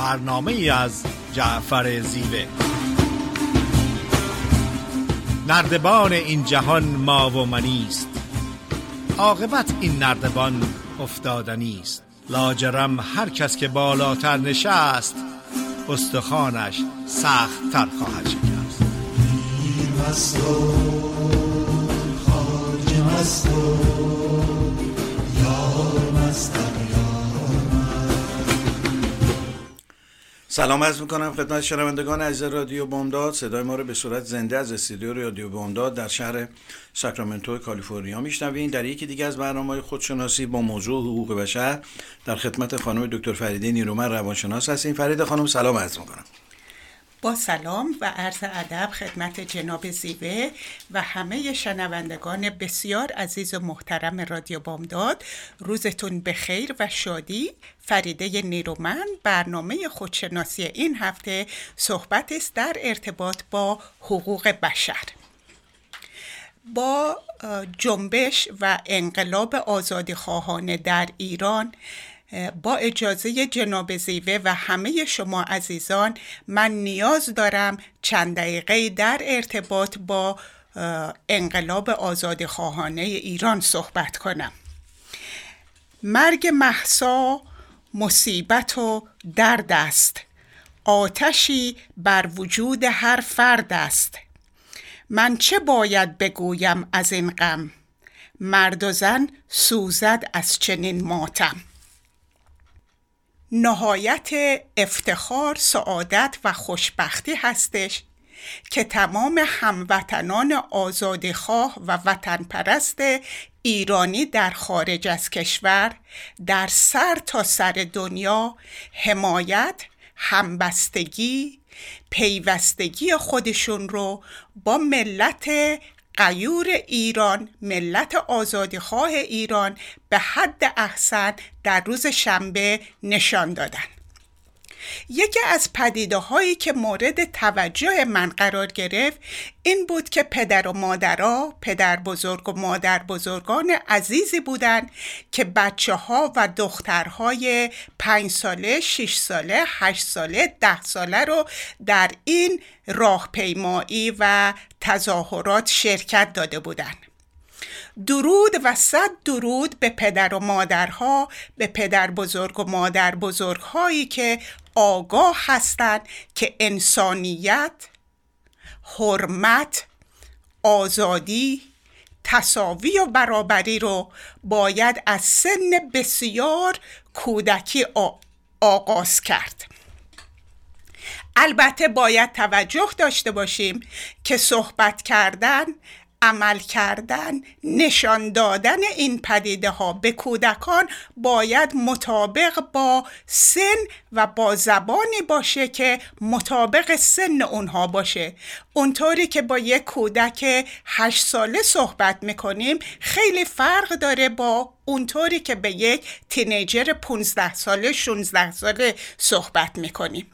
برنامه ای از جعفر زیوه. نردبان این جهان ما و منیست عاقبت این نردبان افتادنی است. لاجرم هر کس که بالاتر نشست استخوانش سخت تر خواهد شکست. مست و خارج مست و یار سلام عرض می‌کنم خدمت شنوندگان عزیز رادیو بامداد. صدای ما رو به صورت زنده از استودیو رادیو بامداد در شهر ساکرامنتو کالیفرنیا میشنوین. در یکی دیگه از برنامه خودشناسی با موضوع حقوق بشر در خدمت خانم دکتر فریده نیرومن روانشناس هستیم. فرید خانم سلام عرض می‌کنم. با سلام و عرض ادب خدمت جناب زیوه و همه شنوندگان بسیار عزیز و محترم رادیو بامداد. روزتون بخیر و شادی. فریده نیرومن برنامه خودشناسی این هفته صحبت است در ارتباط با حقوق بشر. با جنبش و انقلاب آزادی خواهانه در ایران با اجازه جناب زیوه و همه شما عزیزان من نیاز دارم چند دقیقه در ارتباط با انقلاب آزادی خواهانه ایران صحبت کنم. مرگ محسا مصیبت و درد است. آتشی بر وجود هر فرد است. من چه باید بگویم از این غم؟ مرد و زن سوزد از چنین ماتم. نهایت افتخار سعادت و خوشبختی هستش که تمام هموطنان آزادخواه و وطن پرست ایرانی در خارج از کشور در سر تا سر دنیا حمایت همبستگی پیوستگی خودشون رو با ملت قیور ایران ملت آزادیخواه ایران به حد احسن در روز شنبه نشان دادن. یکی از پدیده هایی که مورد توجه من قرار گرفت این بود که پدر و مادرها پدر بزرگ و مادر بزرگان عزیزی بودند که بچه ها و دخترهای پنج ساله، شش ساله، هشت ساله، ده ساله رو در این راهپیمایی و تظاهرات شرکت داده بودند. درود و صد درود به پدر و مادرها به پدر بزرگ و مادر بزرگ هایی که آگاه هستند که انسانیت حرمت آزادی تصاوی و برابری رو باید از سن بسیار کودکی آغاز کرد البته باید توجه داشته باشیم که صحبت کردن عمل کردن نشان دادن این پدیده ها به کودکان باید مطابق با سن و با زبانی باشه که مطابق سن اونها باشه. اونطوری که با یک کودک هشت ساله صحبت می‌کنیم خیلی فرق داره با اونطوری که به یک تینیجر 15 ساله 16 ساله صحبت می‌کنیم.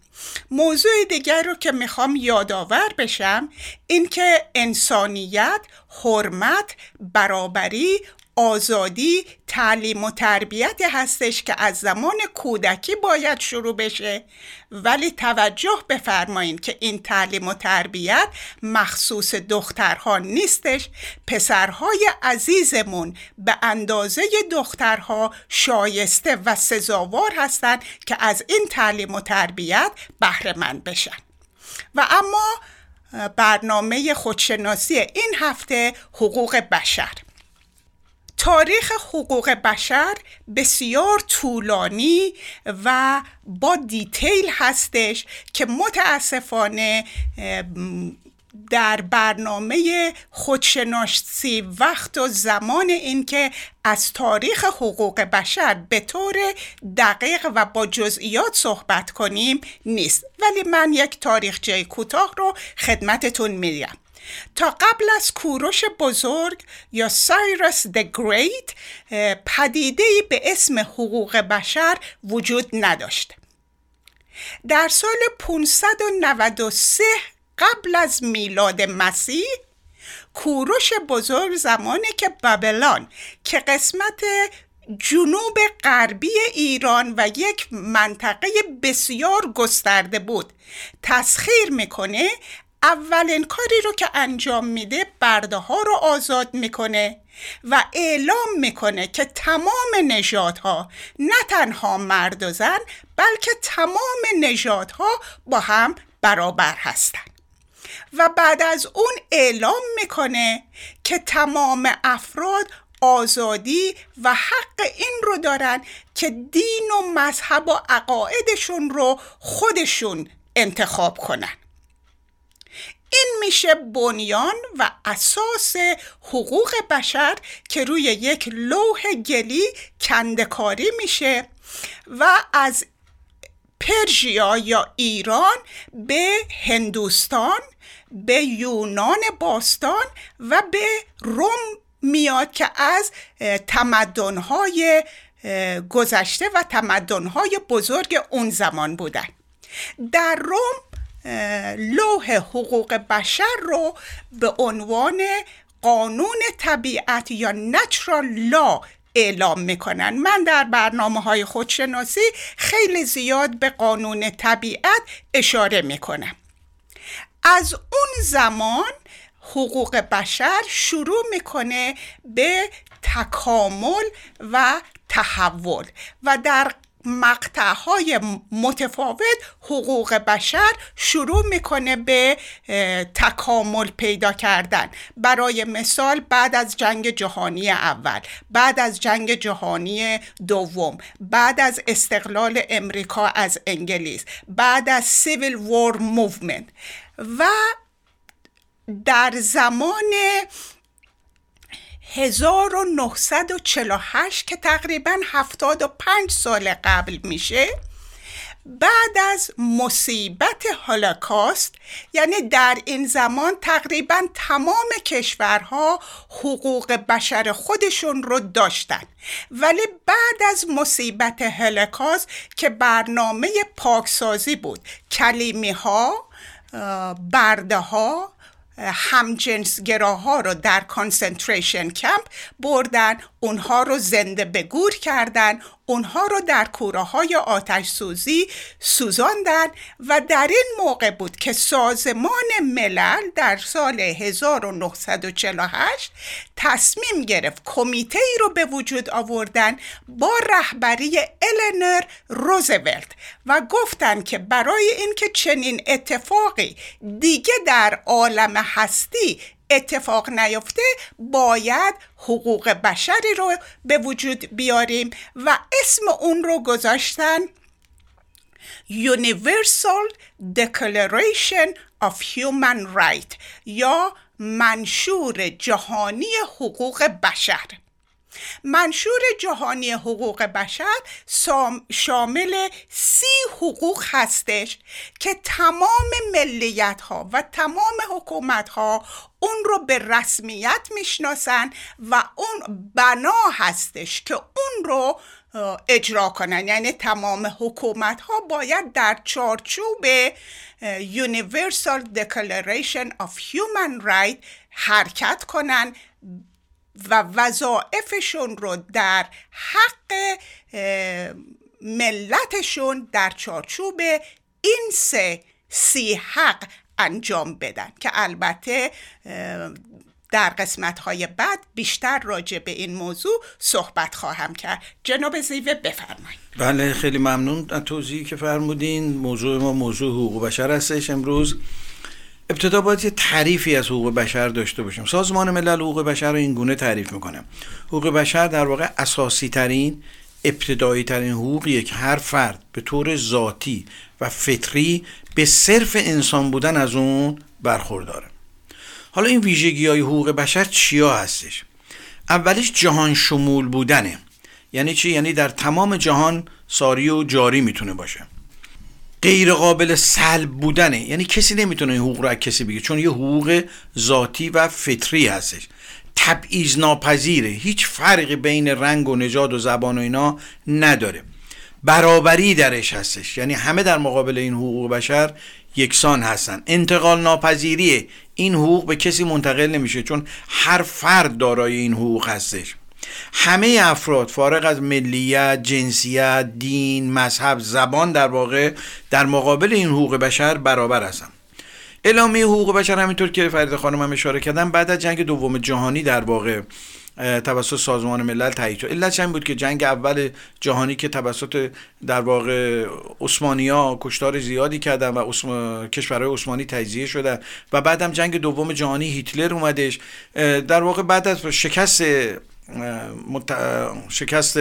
موضوع دیگر رو که می‌خوام یادآور بشم اینکه انسانیت حرمت برابری آزادی تعلیم و تربیت هستش که از زمان کودکی باید شروع بشه. ولی توجه بفرمایید که این تعلیم و تربیت مخصوص دخترها نیستش. پسرهای عزیزمون به اندازه دخترها شایسته و سزاوار هستند که از این تعلیم و تربیت بهره مند بشن. و اما برنامه خودشناسی این هفته حقوق بشر. تاریخ حقوق بشر بسیار طولانی و با دیتیل هستش که متاسفانه در برنامه خودشناسی وقت و زمان اینکه از تاریخ حقوق بشر به طور دقیق و با جزئیات صحبت کنیم نیست. ولی من یک تاریخچه کوتاه رو خدمتتون میدم تا قبل از کوروش بزرگ یا سایرس د گریت پدیده به اسم حقوق بشر وجود نداشت. در سال 593 قبل از میلاد مسیح کوروش بزرگ زمانی که بابلان که قسمت جنوب غربی ایران و یک منطقه بسیار گسترده بود تسخیر می‌کنه اولین کاری رو که انجام میده برده ها رو آزاد می‌کنه و اعلام می‌کنه که تمام نژادها نه تنها مرد و زن بلکه تمام نژادها با هم برابر هستند و بعد از اون اعلام می‌کنه که تمام افراد آزادی و حق این رو دارن که دین و مذهب و عقایدشون رو خودشون انتخاب کنن. این میشه بنیان و اساس حقوق بشر که روی یک لوح گلی کندکاری میشه و از پرژیا یا ایران به هندوستان به یونان باستان و به روم میاد که از تمدنهای گذشته و تمدنهای بزرگ اون زمان بودن در روم لوح حقوق بشر رو به عنوان قانون طبیعت یا نچرال لا اعلام می‌کنن. من در برنامه های خودشناسی خیلی زیاد به قانون طبیعت اشاره می‌کنم. از اون زمان حقوق بشر شروع می‌کنه به تکامل و تحول و در مقطعهای متفاوت حقوق بشر شروع می‌کنه به تکامل پیدا کردن. برای مثال بعد از جنگ جهانی اول بعد از جنگ جهانی دوم بعد از استقلال امریکا از انگلیس بعد از Civil War movement و در زمان 1948 که تقریبا 75 سال قبل میشه بعد از مصیبت هولوکاست یعنی در این زمان تقریبا تمام کشورها حقوق بشر خودشون رو داشتن. ولی بعد از مصیبت هولوکاست که برنامه پاکسازی بود کلیمی ها برده ها همجنسگراها رو در کانسنتریشن کمپ بردن اونها رو زنده به گور کردن اونها رو در کوره های آتش سوزی سوزاندن و در این موقع بود که سازمان ملل در سال 1948 تصمیم گرفت کمیته ای رو به وجود آوردن با رهبری النر روزولت و گفتن که برای اینکه چنین اتفاقی دیگه در عالم هستی اتفاق نیفته باید حقوق بشری رو به وجود بیاریم و اسم اون رو گذاشتن Universal Declaration of Human Right یا منشور جهانی حقوق بشر. منشور جهانی حقوق بشر شامل سی حقوق هستش که تمام ملیت ها و تمام حکومت ها اون رو به رسمیت می‌شناسن و اون بنا هستش که اون رو اجرا کنن. یعنی تمام حکومت ها باید در چارچوب Universal Declaration of Human Rights حرکت کنن. و وظائفشون رو در حق ملتشون در چارچوب این سه سی حق انجام بدن که البته در قسمت های بعد بیشتر راجع به این موضوع صحبت خواهم کرد. جناب زیوه بفرمایید. بله خیلی ممنون از توضیحی که فرمودین. موضوع ما موضوع حقوق بشر هستش امروز. ابتدا باید یه تعریفی از حقوق بشر داشته باشیم. سازمان ملل حقوق بشر رو این گونه تعریف می‌کنه. حقوق بشر در واقع اساسی ترین ابتدایی ترین حقوقیه که هر فرد به طور ذاتی و فطری به صرف انسان بودن از اون برخورداره. حالا این ویژگی های حقوق بشر چیا هستش؟ اولیش جهان شمول بودنه. یعنی چی؟ یعنی در تمام جهان ساری و جاری می‌تونه باشه. غیر قابل سلب بودنه. یعنی کسی نمی‌تونه این حقوق رو از کسی بگیره چون یه حقوق ذاتی و فطری هستش. تبعیض ناپذیره. هیچ فرقی بین رنگ و نژاد و زبان و اینا نداره. برابری درش هستش. یعنی همه در مقابل این حقوق بشر یکسان هستن. انتقال ناپذیریه. این حقوق به کسی منتقل نمیشه چون هر فرد دارای این حقوق هستش. همه افراد فارغ از ملیت، جنسیت، دین، مذهب، زبان در واقع در مقابل این حقوق بشر برابر هستند. اعلامیه حقوق بشر همینطور که فرید خانم هم اشاره کردن بعد از جنگ دوم جهانی در واقع توسط سازمان ملل تایید شد علتش این بود که جنگ اول جهانی که توسط در واقع ها کشتار زیادی کردن و اسم... کشورهای عثمانی تجزیه شدن و بعدم جنگ دوم جهانی هیتلر اومدش در واقع بعد از شکست. شکست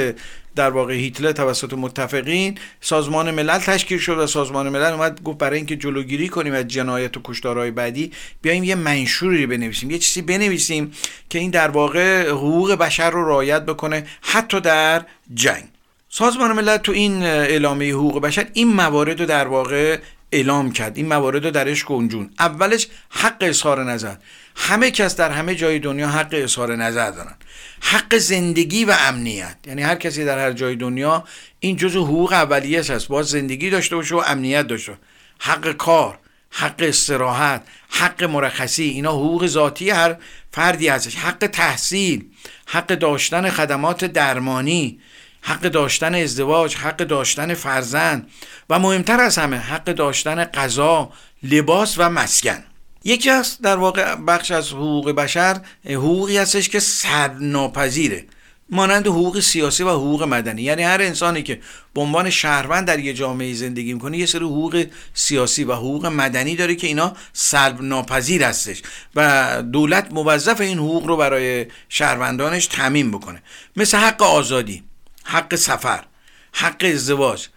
در واقع هیتلر توسط متفقین سازمان ملل تشکیل شد و سازمان ملل اومد گفت برای اینکه جلوگیری کنیم از جنایت و کشتارهای بعدی بیایم یه منشوری بنویسیم یه چیزی بنویسیم که این در واقع حقوق بشر رو رعایت بکنه حتی در جنگ. سازمان ملل تو این اعلامیه حقوق بشر این موارد رو در واقع اعلام کرد این موارد رو درش گنجون. اولش حق اظهار نظر. همه کس در همه جای دنیا حق اظهار نظر دارن. حق زندگی و امنیت. یعنی هر کسی در هر جای دنیا این جزء حقوق اولیش هست باید زندگی داشته باشه و امنیت داشته حق کار حق استراحت حق مرخصی اینا حقوق ذاتی هر فردی هستش. حق تحصیل حق داشتن خدمات درمانی حق داشتن ازدواج حق داشتن فرزند و مهمتر از همه حق داشتن غذا لباس و مسکن. یکی از در واقع بخش از حقوق بشر حقوقی هستش که سرناپذیره. مانند حقوق سیاسی و حقوق مدنی. یعنی هر انسانی که به عنوان شهروند در یه جامعه زندگی می‌کنه یه سری حقوق سیاسی و حقوق مدنی داره که اینا سلب ناپذیر هستش و دولت موظف این حقوق رو برای شهروندانش تعمین بکنه. مثل حق آزادی حق سفر حق ازدواج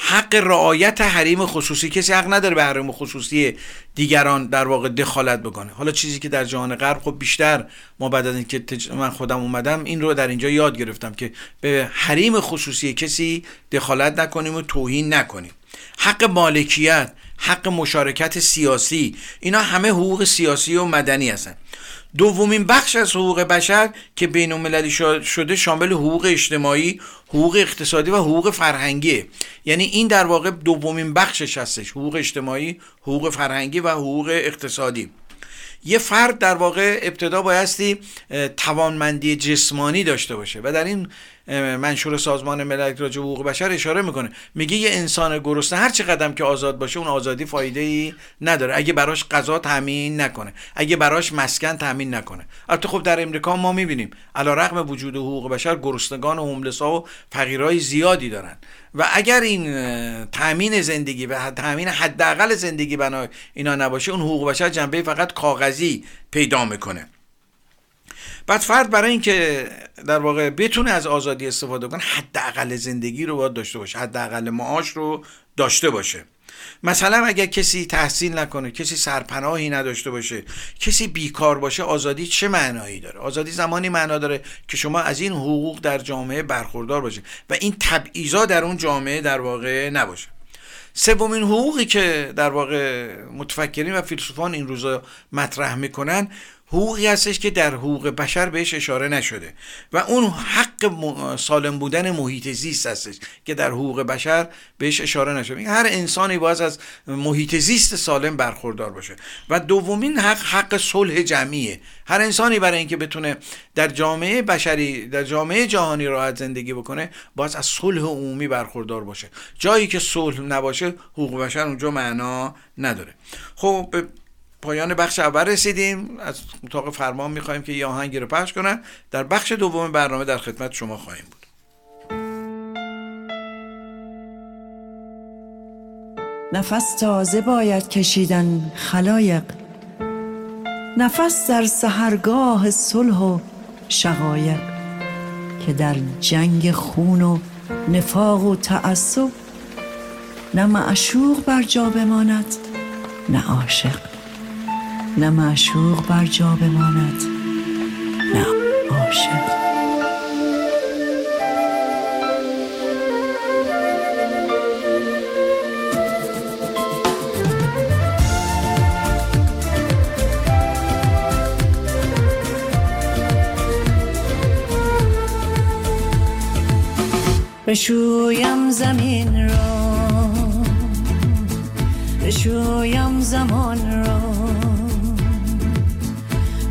حق رعایت حریم خصوصی کسی حق نداره به حریم خصوصی دیگران در واقع دخالت بکنه. حالا چیزی که در جهان غرب خب بیشتر ما بعد از اینکه من خودم اومدم این رو در اینجا یاد گرفتم که به حریم خصوصی کسی دخالت نکنیم و توهین نکنیم. حق مالکیت حق مشارکت سیاسی اینا همه حقوق سیاسی و مدنی هستن. دومین بخش از حقوق بشر که بین المللی شده شامل حقوق اجتماعی حقوق اقتصادی و حقوق فرهنگی یعنی این در واقع دومین بخشش هستش حقوق اجتماعی حقوق فرهنگی و حقوق اقتصادی. یه فرد در واقع ابتدا بایستی توانمندی جسمانی داشته باشه و در این منشور سازمان ملل راجع حقوق بشر اشاره می‌کنه. میگه یه انسان گرسنه هر چه قدم که آزاد باشه اون آزادی فایده ای نداره. اگه براش غذا تامین نکنه اگه براش مسکن تامین نکنه. البته خب در امریکا ما می‌بینیم. علیرغم وجود حقوق بشر گرسنگان و هوملسا و فقیرای زیادی دارن. و اگر این تامین زندگی و تامین حداقل زندگی بنا اینا نباشه اون حقوق بشر جنبه فقط کاغذی پیدا می‌کنه. بعد فرد برای اینکه در واقع بتونه از آزادی استفاده کنه حداقل زندگی رو باید داشته باشه حداقل معاش رو داشته باشه. مثلا اگر کسی تحصیل نکنه کسی سرپناهی نداشته باشه کسی بیکار باشه آزادی چه معنایی داره؟ آزادی زمانی معنا داره که شما از این حقوق در جامعه برخوردار باشه و این تبعیضا در اون جامعه در واقع نباشه. سومین حقوقی که در واقع متفکرین و فیلسوفان این روزا مطرح می‌کنن حقوقی هستش که در حقوق بشر بهش اشاره نشده و اون حق سالم بودن محیط زیست هستش که در حقوق بشر بهش اشاره نشده. هر انسانی باز از محیط زیست سالم برخوردار باشه. و دومین حق حق صلح جمعیه. هر انسانی برای اینکه بتونه در جامعه بشری در جامعه جهانی راحت زندگی بکنه باز از صلح عمومی برخوردار باشه. جایی که صلح نباشه حقوق بشر اونجا معنا نداره. خب پایان بخش اول رسیدیم. از اتاق فرمان می‌خواهیم که یه آهنگی رو پخش کنن. در بخش دوم برنامه در خدمت شما خواهیم بود. نفس تازه باید کشیدن خلایق. نفس در سهرگاه صلح و شقایق. که در جنگ خون و نفاق و تعصب نه معشوق بر جا بماند نه عاشق. نه معشوق بر جا بماند نه عاشق. بشویم زمین را بشویم زمان را.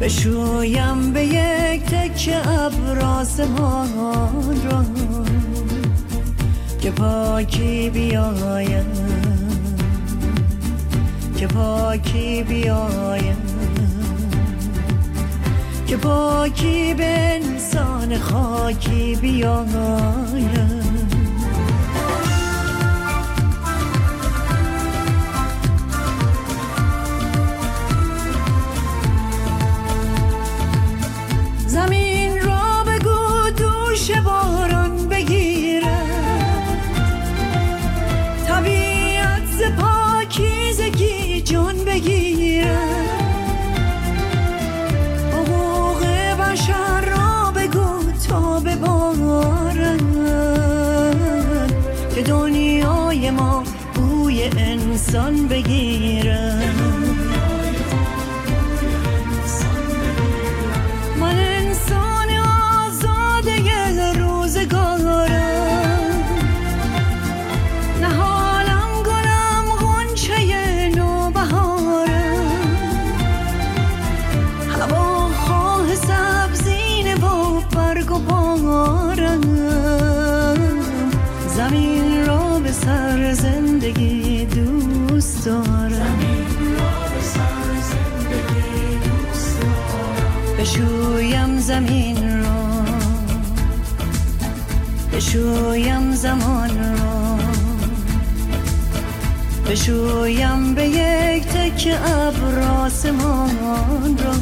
بشویم به یک تک ابراز ما را که پاکی بیاید که پاکی بیاید که پاکی به انسان خاکی بیاید son begins. شویم به یک تک ابر آسمان را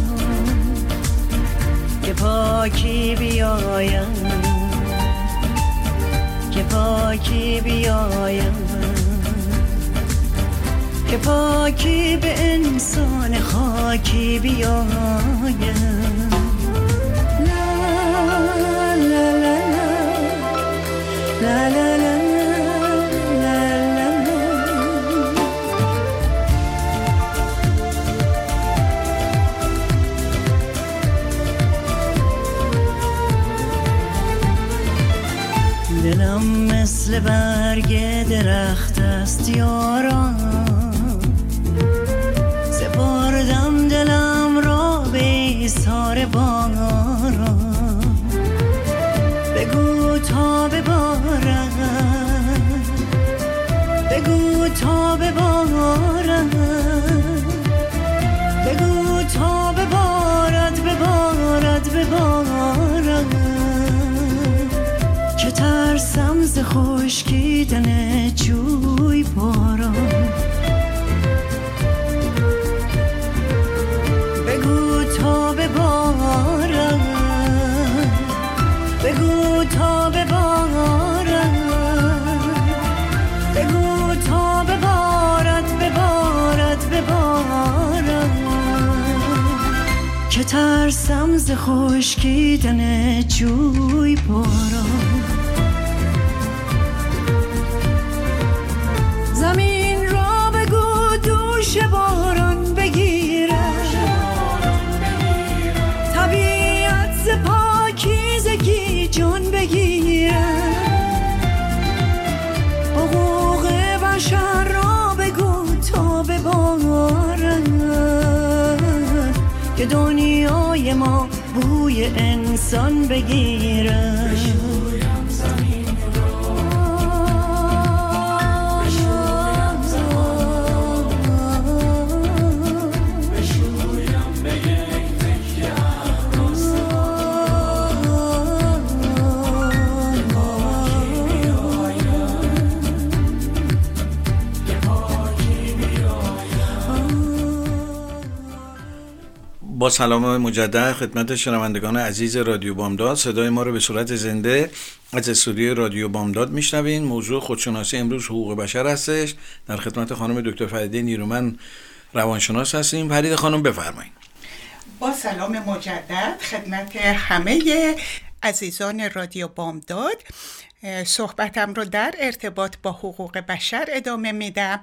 که پاکی بیایم. که پاکی بیایم. که پاکی به انسان خاکی بیایم. لا لا لا لا. لا, لا مثل برگ درخت است یاران. سپردم دلم را به ایثار باران. بگو تا ببارد بگو تا ببارد ترسم ز خشکیدن جوی باران. بگو تا ببارد بگو تا ببارد بگو تا ببارد ببارد ببارد که ترسم ز خشکیدن جوی باران. دوش باران بگیره طبیعت ز پاکیزگی جان بگیره حقوق بشر را بگو تا ببارن که دنیای ما بوی انسان بگیره با سلام مجدد خدمت شنوندگان عزیز رادیو بامداد. صدای ما رو به صورت زنده از استودیوی رادیو بامداد میشنوین. موضوع خودشناسی امروز حقوق بشر هستش. در خدمت خانم دکتر فریده نیرومن روانشناس هستیم. فرید خانم بفرمایید با سلام مجدد خدمت همه عزیزان رادیو بامداد. صحبتم رو در ارتباط با حقوق بشر ادامه میدم.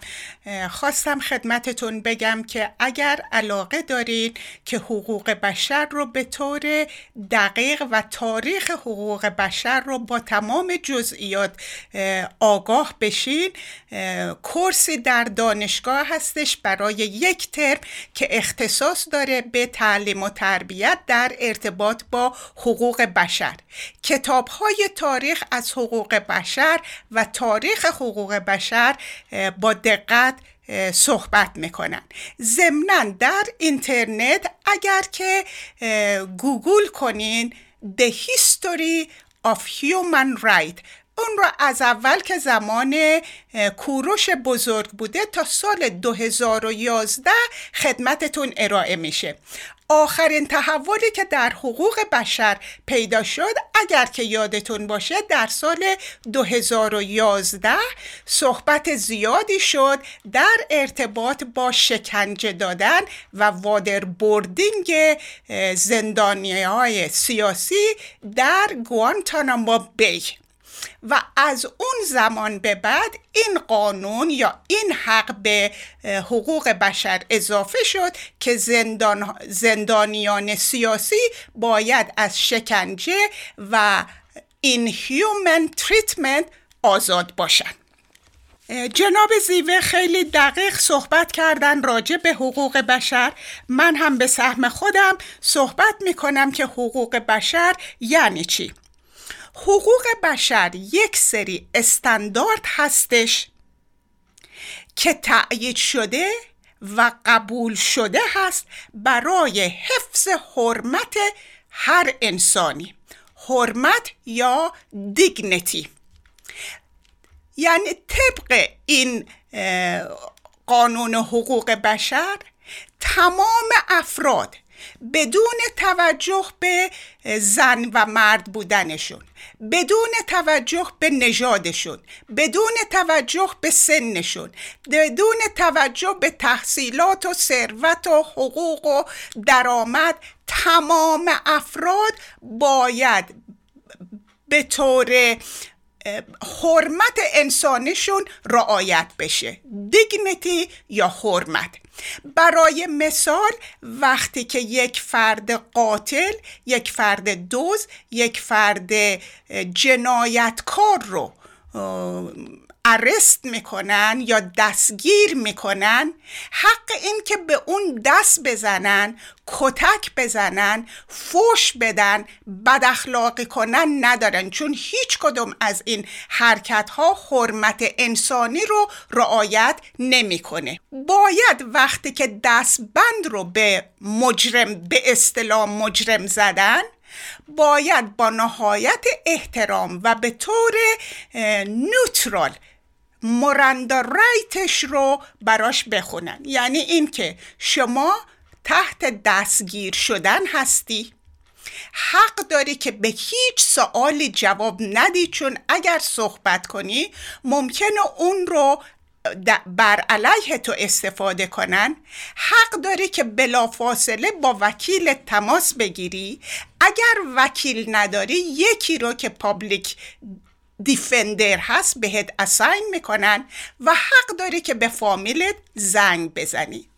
خواستم خدمتتون بگم که اگر علاقه دارید که حقوق بشر رو به طور دقیق و تاریخ حقوق بشر رو با تمام جزئیات آگاه بشین کورسی در دانشگاه هستش برای یک ترم که اختصاص داره به تعلیم و تربیت در ارتباط با حقوق بشر. کتاب های تاریخ از حقوق بشر و تاریخ حقوق بشر با دقت صحبت می‌کنن. ضمنا در اینترنت اگر که گوگل کنین The History of Human Rights اون را از اول که زمان کوروش بزرگ بوده تا سال 2011 خدمتتون ارائه میشه. آخرین تحولی که در حقوق بشر پیدا شد اگر که یادتون باشه در سال 2011 صحبت زیادی شد در ارتباط با شکنجه دادن و waterboarding زندانی های سیاسی در گوانتانامو بی و از اون زمان به بعد این قانون یا این حق به حقوق بشر اضافه شد که زندان زندانیان سیاسی باید از شکنجه و این هیومن تریتمنت آزاد باشند جناب زیوه خیلی دقیق صحبت کردن راجع به حقوق بشر. من هم به سهم خودم صحبت می کنم که حقوق بشر یعنی چی. حقوق بشر یک سری استاندارد هستش که تأیید شده و قبول شده هست برای حفظ حرمت هر انسانی. حرمت یا دیگنیتی یعنی طبق این قانون حقوق بشر تمام افراد بدون توجه به زن و مرد بودنشون بدون توجه به نژادشون بدون توجه به سنشون بدون توجه به تحصیلات و ثروت و حقوق و درآمد تمام افراد باید به طور حرمت انسانشون رعایت بشه دیگنیتی یا حرمت. برای مثال وقتی که یک فرد قاتل یک فرد دوز یک فرد جنایتکار رو ارست می‌کنن یا دستگیر می‌کنن حق این که به اون دست بزنن کتک بزنن فوش بدن بد اخلاقی کنن ندارن. چون هیچ کدوم از این حرکت ها حرمت انسانی رو رعایت نمی‌کنه. باید وقتی که دستبند رو به مجرم به اصطلاح مجرم زدن باید با نهایت احترام و به طور نوترال مرندا رایتش رو براش بخونن. یعنی اینکه شما تحت دستگیر شدن هستی. حق داری که به هیچ سوالی جواب ندی چون اگر صحبت کنی ممکنه اون رو بر علیه تو استفاده کنن. حق داری که بلافاصله با وکیل تماس بگیری. اگر وکیل نداری یکی رو که پابلیک دیفندر هست بهت اساین می‌کنن و حق داری که به فامیلت زنگ بزنی.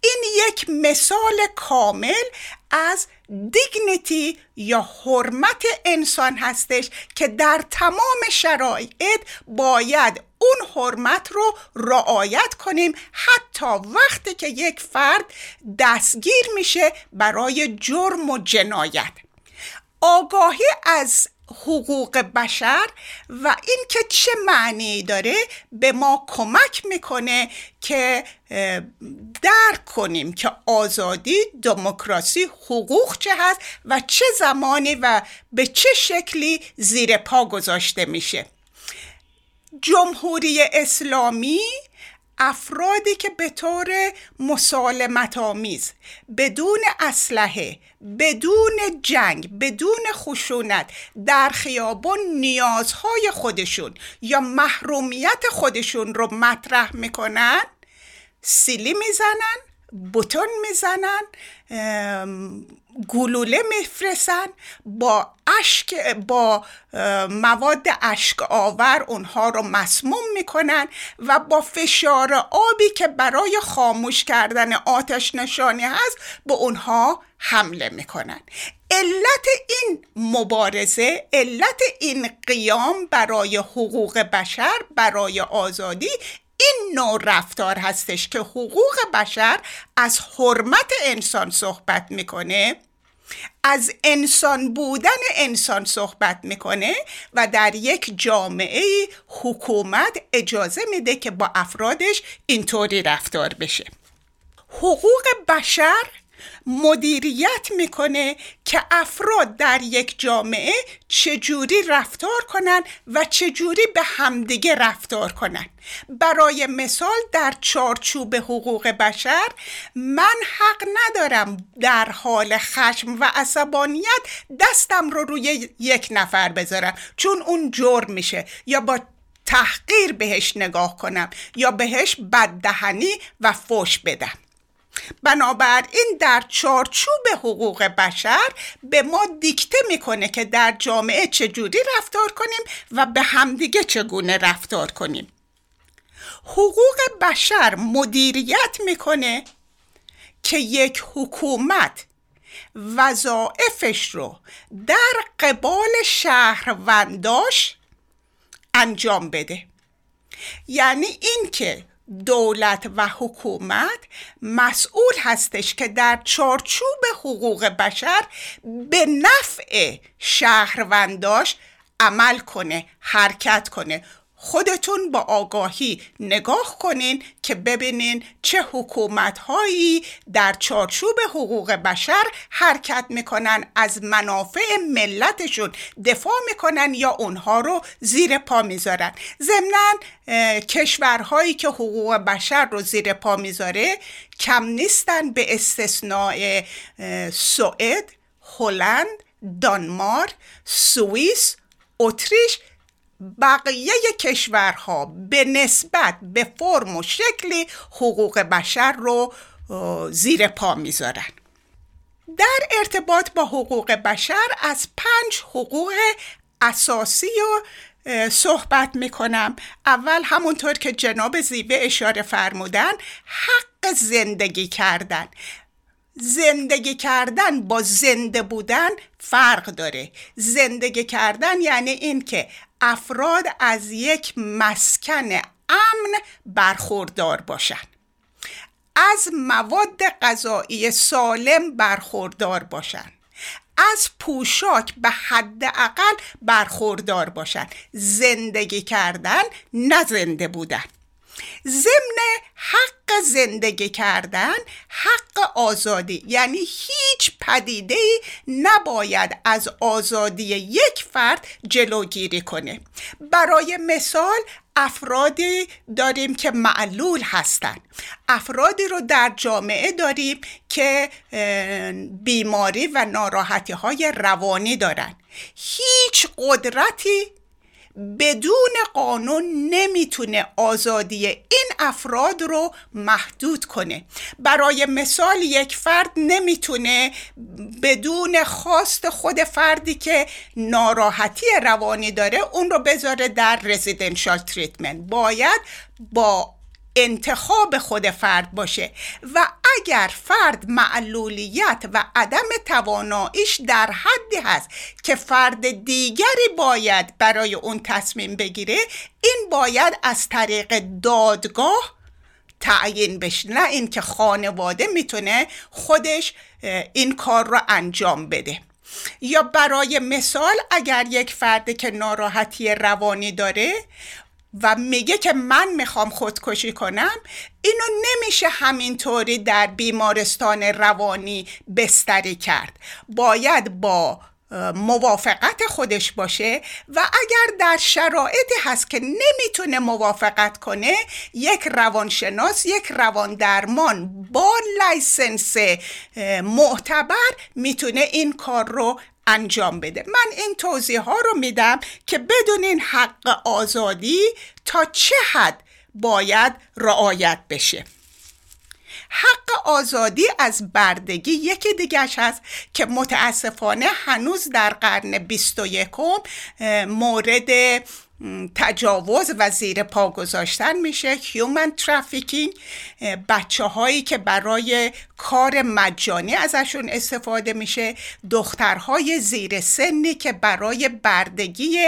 این یک مثال کامل از دیگنیتی یا حرمت انسان هستش که در تمام شرایط باید اون حرمت رو رعایت کنیم. حتی وقتی که یک فرد دستگیر میشه برای جرم و جنایت. آگاهی از حقوق بشر و اینکه چه معنی داره به ما کمک می‌کنه که درک کنیم که آزادی دموکراسی حقوق چه هست و چه زمانی و به چه شکلی زیر پا گذاشته میشه. جمهوری اسلامی افرادی که به طور مسالمت آمیز بدون اسلحه بدون جنگ بدون خشونت در خیابان نیازهای خودشون یا محرومیت خودشون رو مطرح می‌کنن سیلی می‌زنن بوتون می‌زنن گلوله میفرسن با اشک با مواد اشک آور اونها رو مسموم می‌کنن و با فشار آبی که برای خاموش کردن آتش نشانی هست به اونها حمله می‌کنن. علت این مبارزه علت این قیام برای حقوق بشر برای آزادی این نوع رفتار هستش که حقوق بشر از حرمت انسان صحبت می‌کنه از انسان بودن انسان صحبت می‌کنه و در یک جامعه حکومت اجازه میده که با افرادش اینطوری رفتار بشه. حقوق بشر مدیریت می‌کنه که افراد در یک جامعه چجوری رفتار کنن و چجوری به همدیگه رفتار کنن. برای مثال در چارچوب حقوق بشر من حق ندارم در حال خشم و عصبانیت دستم رو روی یک نفر بذارم چون اون جرم میشه یا با تحقیر بهش نگاه کنم یا بهش بددهنی و فوش بدم. بنابراین در چارچوب حقوق بشر به ما دیکته می‌کنه که در جامعه چجوری رفتار کنیم و به همدیگه چگونه رفتار کنیم. حقوق بشر مدیریت می‌کنه که یک حکومت وظایفش رو در قبال شهرونداش انجام بده. یعنی اینکه دولت و حکومت مسئول هستش که در چارچوب حقوق بشر به نفع شهرونداش عمل کنه حرکت کنه. خودتون با آگاهی نگاه کنین که ببینین چه حکومت هایی در چارچوب حقوق بشر حرکت می‌کنن از منافع ملتشون دفاع می‌کنن یا اونها رو زیر پا می‌ذارن. ضمنا کشورهایی که حقوق بشر رو زیر پا می‌ذاره کم نیستن به استثناء سوئد هلند دانمارک سوئیس اتریش بقیه کشورها به نسبت به فرم و شکلی حقوق بشر رو زیر پا می‌ذارن. در ارتباط با حقوق بشر از پنج حقوق اساسی و صحبت می‌کنم. اول همونطور که جناب زیبه اشاره فرمودن حق زندگی کردن. زندگی کردن با زنده بودن فرق داره. زندگی کردن یعنی این که افراد از یک مسکن امن برخوردار باشند از مواد غذایی سالم برخوردار باشند از پوشاک به حداقل برخوردار باشند زندگی کردن نه زنده بودن. ضمن حق زندگی کردن حق آزادی. یعنی هیچ پدیده نباید از آزادی یک فرد جلوگیری کنه. برای مثال افرادی داریم که معلول هستند افرادی رو در جامعه داریم که بیماری و ناراحتی های روانی دارن. هیچ قدرتی بدون قانون نمی‌تونه آزادی این افراد رو محدود کنه. برای مثال یک فرد نمی‌تونه بدون خواست خود فردی که ناراحتی روانی داره اون رو بذاره در رزیدنشال تریتمنت باید با انتخاب خود فرد باشه و اگر فرد معلولیت و عدم تواناییش در حدی هست که فرد دیگری باید برای اون تصمیم بگیره این باید از طریق دادگاه تعیین بشه. نه اینکه خانواده می‌تونه خودش این کار رو انجام بده. یا برای مثال اگر یک فرد که ناراحتی روانی داره و میگه که من می‌خوام خودکشی کنم اینو نمیشه همینطوری در بیمارستان روانی بستری کرد. باید با موافقت خودش باشه و اگر در شرایطی هست که نمی‌تونه موافقت کنه یک روانشناس یک روان درمان با license معتبر می‌تونه این کار رو انجام بده. من این توضیح ها رو میدم که بدونین حق آزادی تا چه حد باید رعایت بشه. حق آزادی از بردگی یکی دیگرش هست که متاسفانه هنوز در قرن بیست و یکم مورد تجاوز و زیر پا گذاشتن میشه. human trafficking بچه هایی که برای کار مجانی ازشون استفاده میشه. دخترهای زیر سنی که برای بردگی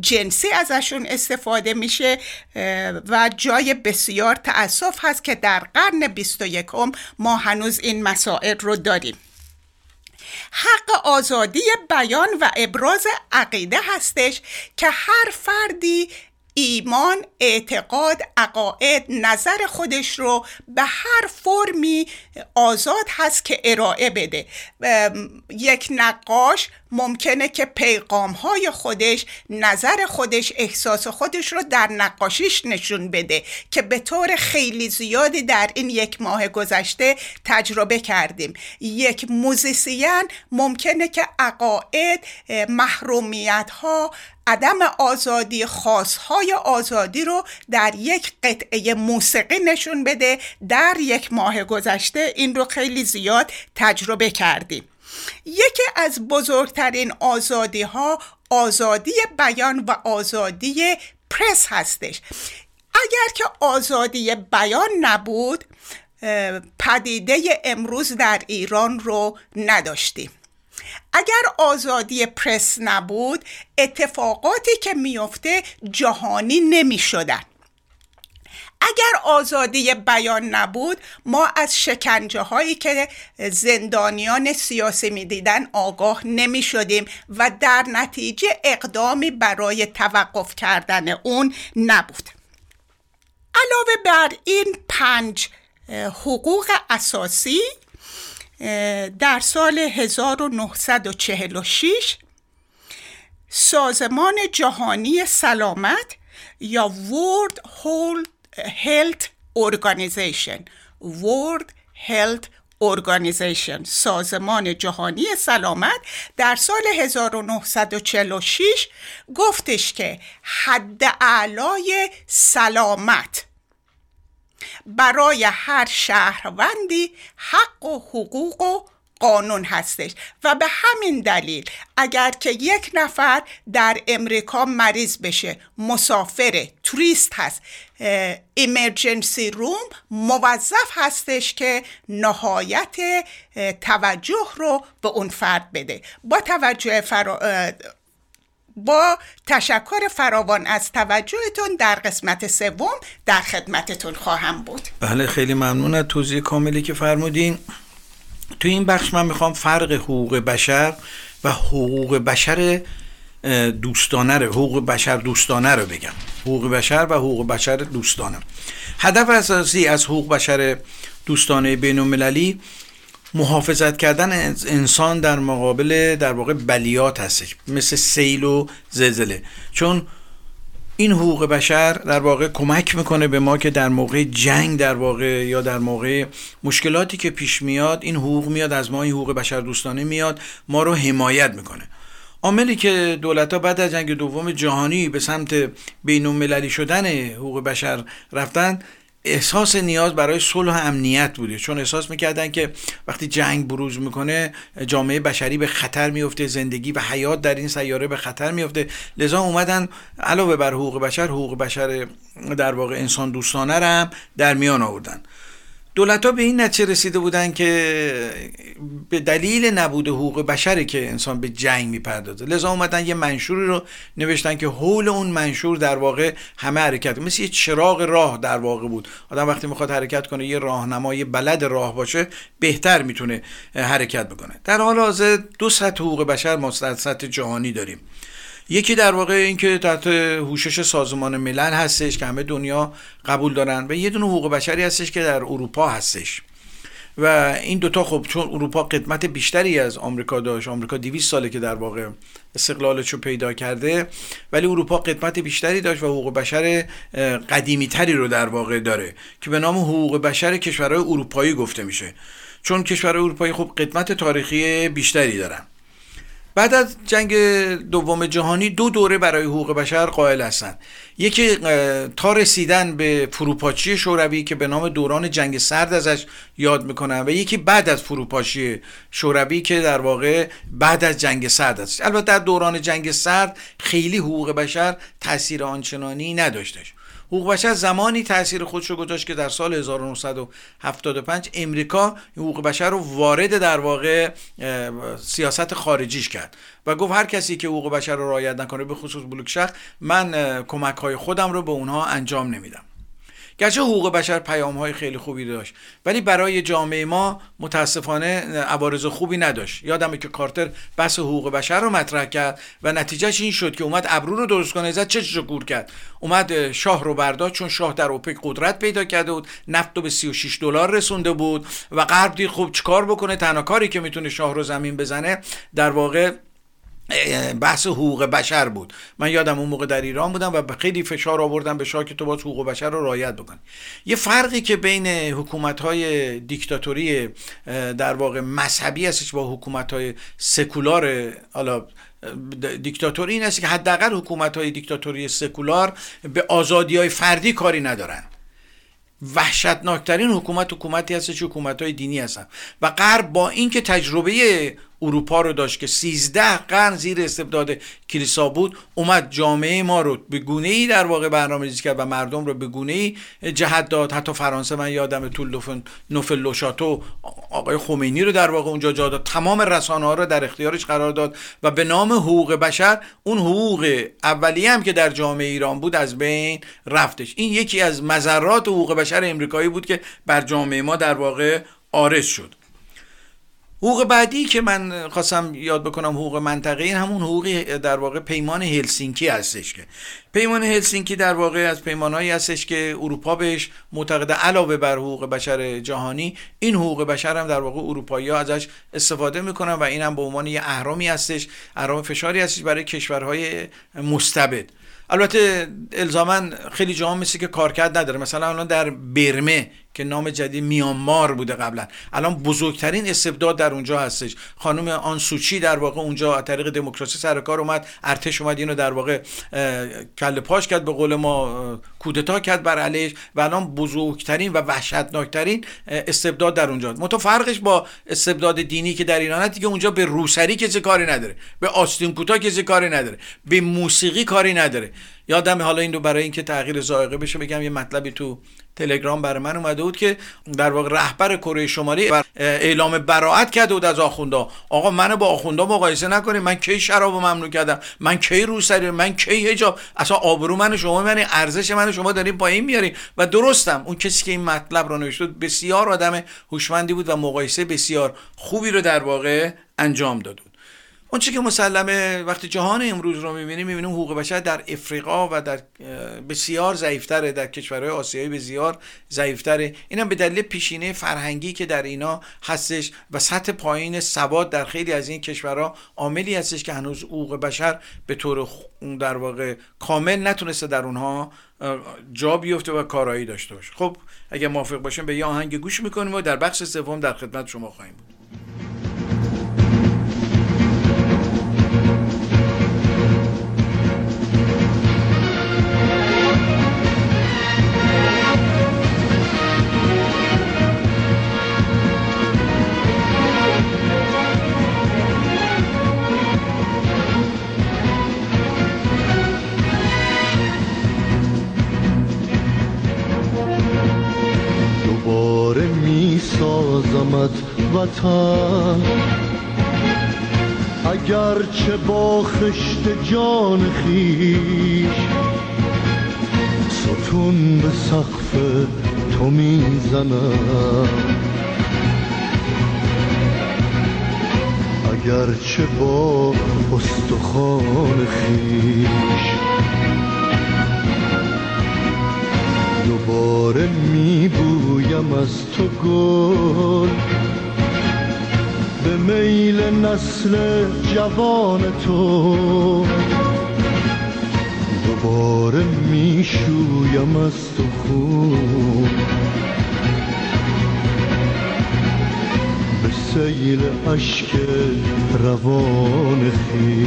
جنسی ازشون استفاده میشه. و جای بسیار تأسف هست که در قرن 21 ما هنوز این مسائل رو داریم. حق آزادی بیان و ابراز عقیده هستش که هر فردی ایمان اعتقاد عقاید نظر خودش رو به هر فرمی آزاد هست که ارائه بده. یک نقاش ممکنه که پیغام های خودش نظر خودش احساس خودش رو در نقاشیش نشون بده که به طور خیلی زیادی در این یک ماه گذشته تجربه کردیم. یک موزیسین ممکنه که عقاید محرومیت ها عدم آزادی خاصهای آزادی رو در یک قطعه موسیقی نشون بده. در یک ماه گذشته این رو خیلی زیاد تجربه کردیم. یکی از بزرگترین آزادی ها آزادی بیان و آزادی پرس هستش. اگر که آزادی بیان نبود پدیده امروز در ایران رو نداشتیم. اگر آزادی پرس نبود اتفاقاتی که میفته جهانی نمی شدن. اگر آزادی بیان نبود ما از شکنجه هایی که زندانیان سیاسی می‌دیدن آگاه نمی شدیم و در نتیجه اقدامی برای توقف کردن اون نبود علاوه بر این پنج حقوق اساسی در سال 1946 سازمان جهانی سلامت یا World Health Organization World Health Organization سازمان جهانی سلامت در سال 1946 گفتش که حد اعلای سلامت برای هر شهروندی حق و حقوق و قانون هستش. و به همین دلیل اگر که یک نفر در امریکا مریض بشه مسافر توریست هست ایمرجنسی روم موظف هستش که نهایت توجه رو به اون فرد بده. با توجه فرا... با تشکر فراوان از توجهتون در قسمت سوم در خدمتتون خواهم بود. بله خیلی ممنون از توضیح کاملی که فرمودین. تو این بخش من می‌خوام فرق حقوق بشر و حقوق بشر دوستانه رو حقوق بشر دوستانه رو بگم. حقوق بشر و حقوق بشر دوستانه. هدف اساسی از حقوق بشر دوستانه بین المللی محافظت کردن انسان در مقابل در واقع بلیات هستش مثل سیل و زلزله. چون این حقوق بشر در واقع کمک می‌کنه به ما که در موقع جنگ در واقع یا در موقع مشکلاتی که پیش میاد این حقوق میاد از ما این حقوق بشر دوستانه میاد ما رو حمایت می‌کنه. عاملی که دولت ها بعد از جنگ دوم جهانی به سمت بین شدن حقوق بشر رفتن احساس نیاز برای صلح و امنیت بوده. چون احساس می‌کردن که وقتی جنگ بروز می‌کنه جامعه بشری به خطر میفته زندگی و حیات در این سیاره به خطر میفته لذا اومدن علاوه بر حقوق بشر حقوق بشر در واقع انسان دوستانه هم در میان آوردن. دولت ها به این نتیجه رسیده بودن که به دلیل نبود حقوق بشری که انسان به جنگ می‌پردازه. لذا اومدن یه منشوری رو نوشتن که حول اون منشور در واقع همه حرکت مثل یه چراغ راه در واقع بود. آدم وقتی می‌خواد حرکت کنه یه راهنما یه بلد راه باشه بهتر می‌تونه حرکت بکنه. در حال حاضر دو سطح حقوق بشر ما سطح جهانی داریم. یکی در واقع اینکه تحت هوشش سازمان ملل هستش که همه دنیا قبول دارن و یه دونه حقوق بشری هستش که در اروپا هستش. و این دوتا خب چون اروپا قدمت بیشتری از آمریکا داشت آمریکا 200 ساله که در واقع استقلالش رو پیدا کرده ولی اروپا قدمت بیشتری داشت و حقوق بشر قدیمی تری رو در واقع داره که به نام حقوق بشر کشورهای اروپایی گفته میشه. چون کشورهای اروپایی خب قدمت تاریخی بیشتری دارن. بعد از جنگ دوم جهانی دو دوره برای حقوق بشر قائل هستند یکی تا رسیدن به فروپاشی شوروی که به نام دوران جنگ سرد ازش یاد می‌کنن و یکی بعد از فروپاشی شوروی که در واقع بعد از جنگ سرد است. البته در دوران جنگ سرد خیلی حقوق بشر تاثیر آنچنانی نداشتش. حقوق بشر زمانی تاثیر خودش رو گذاشت که در سال 1975 امریکا حقوق بشر رو وارد در واقع سیاست خارجیش کرد. و گفت هر کسی که حقوق بشر رو رعایت نکنه به خصوص بلوک شخص من کمک های خودم رو به اونها انجام نمیدم. گرچه حقوق بشر پیام های خیلی خوبی داشت ولی برای جامعه ما متاسفانه عوارض خوبی نداشت. یادمه که کارتر بحث حقوق بشر رو مطرح کرد و نتیجهش این شد که اومد ابرو رو درست کنه زد چشش رو گور کرد. اومد شاه رو برداشت چون شاه در اوپک قدرت پیدا کرده بود نفت رو به 36 دلار رسونده بود و غرب دید خب چیکار بکنه تنها کاری که می‌تونه شاه رو زمین بزنه در واقع بحث حقوق بشر بود. من یادم اون موقع در ایران بودم و خیلی فشار آوردم به شاه که تو باز حقوق بشر رو رعایت بکن یه فرقی که بین حکومت های دیکتاتوری در واقع مذهبی هستش با حکومت های سکولار حالا دیکتاتوری این است که حداقل حکومت های دیکتاتوری سکولار به آزادی های فردی کاری ندارن. وحشتناکترین حکومت حکومتی هست که حکومت های دینی هستن. و غرب با اینکه تجربه اروپا رو داشت که 13 قرن زیر استبداد کلیسا بود اومد جامعه ما رو به گونه ای در واقع برنامه‌ریزی کرد و مردم رو به گونه ای جهت داد. حتی فرانسه من یادم طول نوفل لوشاتو آقای خمینی رو در واقع اونجا جا داد. تمام رسانه ها رو در اختیارش قرار داد و به نام حقوق بشر اون حقوق اولیه هم که در جامعه ایران بود از بین رفتش. این یکی از مذرات حقوق بشر امریکایی بود که بر جامعه ما در واقع آرز شد. حقوق بعدی که من خواستم یاد بکنم حقوق منطقه این همون حقوقی در واقع پیمان هلسینکی هستش که. پیمان هلسینکی در واقع از پیمانهایی هستش که اروپا بهش معتقده علاوه بر حقوق بشر جهانی این حقوق بشر هم در واقع اروپایی ازش استفاده می‌کنن و این هم به عنوان یه اهرامی هستش اهرام فشاری هستش برای کشورهای مستبد. البته الزاما خیلی جاها مثل که کارکرد نداره. مثلا الان در برمه که نام جدید میانمار بوده قبلا. الان بزرگترین استبداد در اونجا هستش. خانم آن سوچی در واقع اونجا از طریق دموکراسی سر کار اومد. ارتش اومد اینو در واقع کله پاش کرد به قول ما کودتا کرد بر علیش و الان بزرگترین و وحشتناکترین استبداد در اونجا متو فرقش با استبداد دینی که در ایران دیگه اونجا به روسری کسی کاری نداره. به آستین کوتا کسی کاری نداره. به موسیقی کاری نداره. یادم حالا این رو برای اینکه تغییر ذائقه بشه بگم یه مطلبی تو تلگرام برای من اومده بود که در واقع رهبر کره شمالی اعلام براعت کرده بود از آخوندا. آقا منو با آخوندا مقایسه نکنید. من کی شراب ممنوع کردم؟ من کی روسری؟ من کی حجاب؟ اصلا آبرو من شما من ارزش من شما دارین پایین میارین. و درستم. اون کسی که این مطلب رو نوشته بسیار آدم هوشمندی بود و مقایسه بسیار خوبی رو در واقع انجام داد. اون چی که مسلمه وقتی جهان امروز رو می‌بینیم می‌بینیم حقوق بشر در افریقا و در بسیار ضعیفتره در کشورهای آسیایی بسیار ضعیفتره. اینم به دلیل پیشینه فرهنگی که در اینا هستش و سطح پایین سواد در خیلی از این کشورها عاملی هستش که هنوز حقوق بشر به طور در واقع کامل نتونسته در اونها جا بیفته و کارایی داشته باشه. خب اگه موافق باشیم به یه آهنگ گوش می‌کنیم و در بخش سوم در خدمت شما خواهیم بود. وطن چه با خشت جان خیش ستون به سقف تو می‌زنم. چه با استخوان خیش دوباره میبویم از تو گل. به میل نسل جوان تو. دوباره می‌شویم از تو خون. به سیل اشک روان خیش.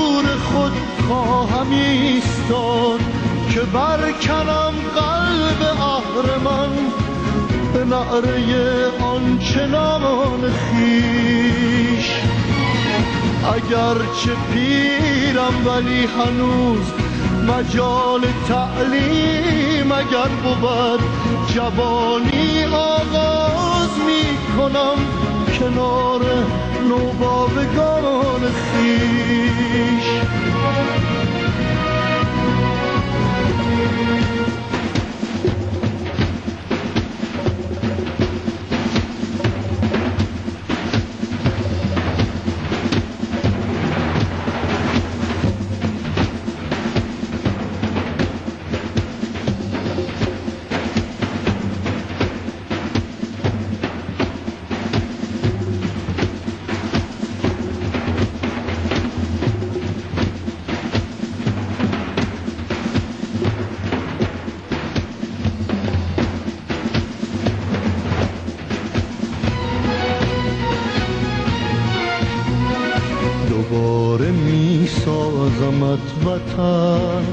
خواهم ایستاد که برکنم قلب اهرمن. به نعره آنچنان خیش اگرچه پیرم ولی هنوز مجال تعلیم اگر بود جوانی آغاز می کنم کنار نوباوگان خیش سازمت وطن.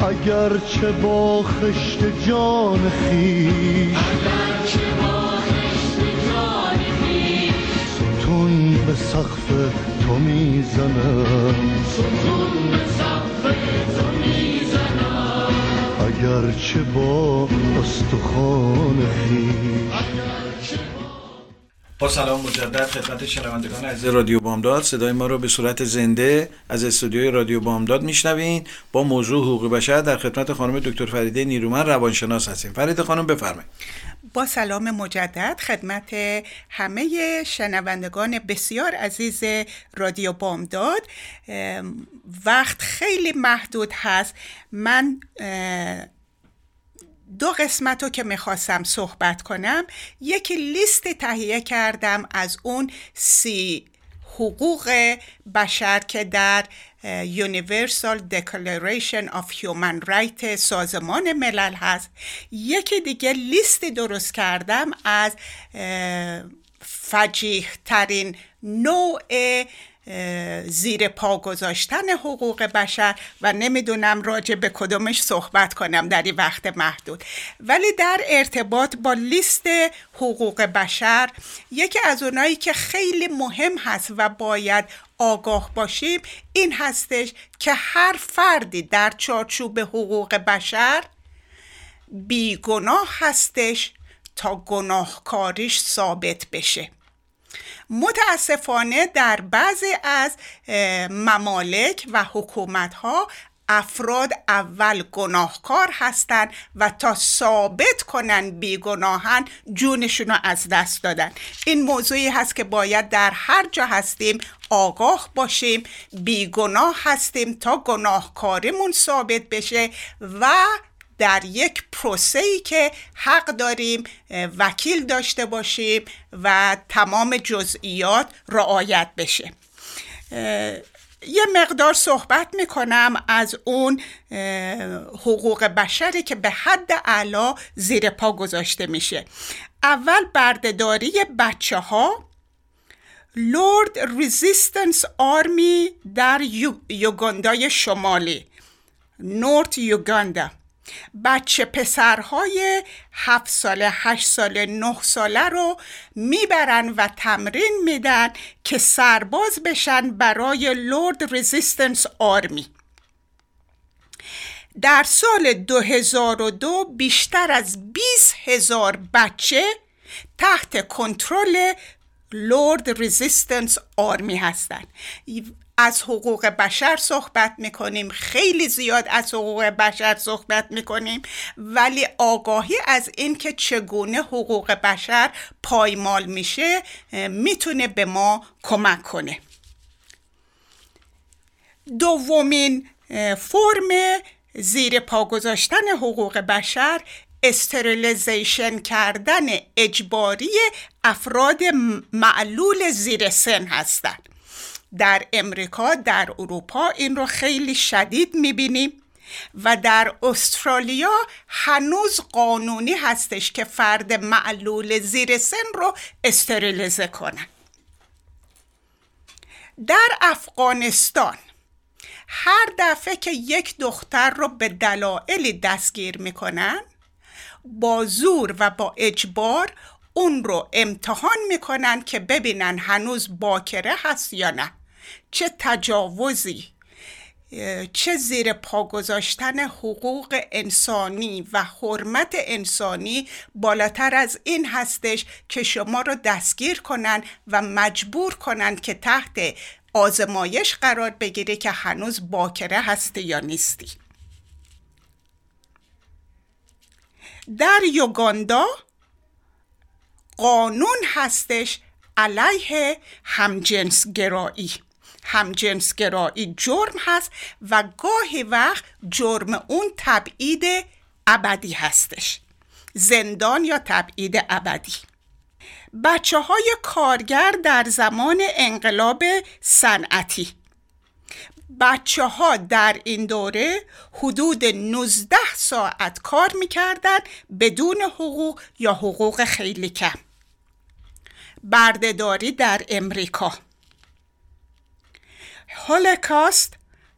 اگرچه با خشت جان خیش. ستون به سقف تو می‌زنم. اگرچه با استخوان خیش. با سلام مجدد خدمت شنوندگان عزیز رادیو بامداد. صدای ما رو به صورت زنده از استودیوی رادیو بامداد میشنوین. با موضوع حقوق بشر در خدمت خانم دکتر فریده نیرومن روانشناس هستیم. فریده خانم بفرمایید. با سلام مجدد خدمت همه شنوندگان بسیار عزیز رادیو بامداد. وقت خیلی محدود هست. من دو قسمت رو که می‌خواستم صحبت کنم یکی لیست تهیه کردم از اون سی حقوق بشر که در Universal Declaration of Human Rights سازمان ملل هست. یکی دیگه لیست درست کردم از فجیح ترین نوع زیر پا گذاشتن حقوق بشر و نمی‌دونم راجع به کدومش صحبت کنم در این وقت محدود. ولی در ارتباط با لیست حقوق بشر یکی از اونایی که خیلی مهم هست و باید آگاه باشیم این هستش که هر فردی در چارچوب حقوق بشر بیگناه هستش تا گناهکاریش ثابت بشه. متاسفانه در بعضی از ممالک و حکومت ها افراد اول گناهکار هستند و تا ثابت کنن بیگناهن جونشون رو از دست دادن. این موضوعی هست که باید در هر جا هستیم آگاه باشیم بیگناه هستیم تا گناهکاریمون ثابت بشه و در یک پروسه ای که حق داریم وکیل داشته باشیم و تمام جزئیات رعایت بشه. یه مقدار صحبت می‌کنم از اون حقوق بشری که به حد اعلا زیر پا گذاشته میشه. اول بردهداری بچه ها لورد ریزیستنس آرمی در یوگاندای شمالی. نورت یوگاندا بچه پسرهای هفت ساله هشت ساله نه ساله رو می‌برن و تمرین میدن که سرباز بشن برای Lord's Resistance Army در سال 2002 بیشتر از 20 هزار بچه تحت کنترل Lord's Resistance Army هستن. از حقوق بشر صحبت می‌کنیم. خیلی زیاد از حقوق بشر صحبت می‌کنیم. ولی آگاهی از اینکه چگونه حقوق بشر پایمال میشه می‌تونه به ما کمک کنه. دومین فرم زیر پا گذاشتن حقوق بشر استریلیزیشن کردن اجباری افراد معلول زیر سن هستند در امریکا در اروپا این رو خیلی شدید می‌بینیم و در استرالیا هنوز قانونی هستش که فرد معلول زیر سن رو استریلیزه کنن در افغانستان هر دفعه که یک دختر رو به دلایلی دستگیر می‌کنن با زور و با اجبار اون رو امتحان می‌کنن که ببینن هنوز باکره هست یا نه. چه تجاوزی چه زیر پا گذاشتن حقوق انسانی و حرمت انسانی بالاتر از این هستش که شما رو دستگیر کنن و مجبور کنن که تحت آزمایش قرار بگیری که هنوز باکره هستی یا نیستی. در یوگاندا قانون هستش علیه همجنسگرایی. همجنسگرایی جرم هست و گاهی وقت جرم اون تبعید ابدی هستش. زندان یا تبعید ابدی. بچه های کارگر در زمان انقلاب صنعتی. بچه ها در این دوره حدود 19 ساعت کار می‌کردن بدون حقوق یا حقوق خیلی کم. بردهداری در امریکا. هولوکاست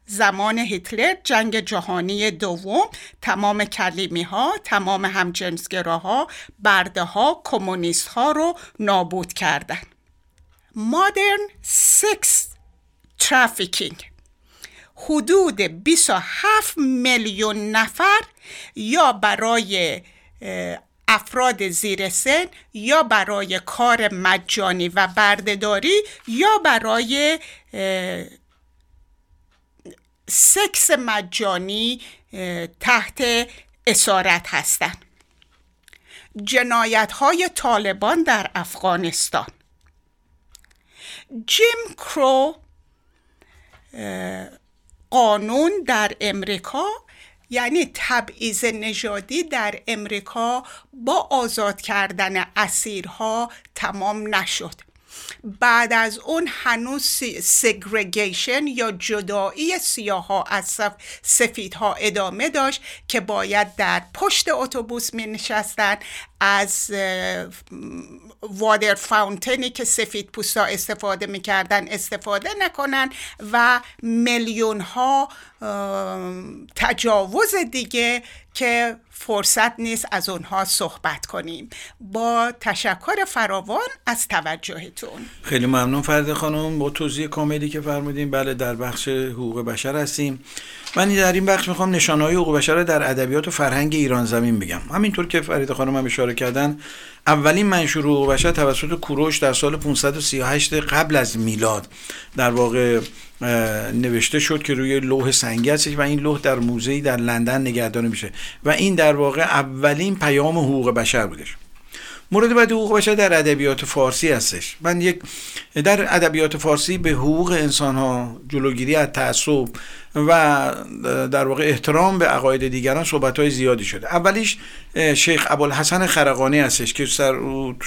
زمان هیتلر جنگ جهانی دوم تمام کلیمی ها تمام همجنسگراها برده ها کمونیست ها رو نابود کردن. مادرن سکس ترافیکینگ حدود 27 میلیون نفر یا برای افراد زیر سن یا برای کار مجانی و بردهداری یا برای سکس مجانی تحت اسارت هستند جنایت های طالبان در افغانستان. جیم کرو قانون در امریکا یعنی تبعیض نژادی در امریکا با آزاد کردن اسیرها تمام نشد. بعد از اون هنوز سگرگیشن یا جدایی سیاه ها از سفید ها ادامه داشت که باید در پشت اتوبوس می نشستن از وادر فاونتنی که سفید پوستا استفاده می‌کردن استفاده نکنن و میلیون ها تجاوز دیگه که فرصت نیست از اونها صحبت کنیم. با تشکر فراوان از توجهتون. خیلی ممنون فرد خانم. با توضیح کاملی که فرمودیم بله در بخش حقوق بشر هستیم. من در این بخش می‌خوام نشانهای حقوق بشر در ادبیات و فرهنگ ایران زمین بگم. همینطور که فرید خانم هم اشاره کردن اولین منشور حقوق بشر توسط کوروش در سال 538 قبل از میلاد در واقع نوشته شد که روی لوح سنگی هستش و این لوح در موزهی در لندن نگهداری میشه و این در واقع اولین پیام حقوق بشر بودش. مورد بعد حقوق بشر در ادبیات فارسی هستش. من یک در ادبیات فارسی به حقوق انسان ها جلوگیری از تعصب و در واقع احترام به عقاید دیگران صحبت های زیادی شده. اولیش شیخ ابوالحسن خرقانی هستش که سر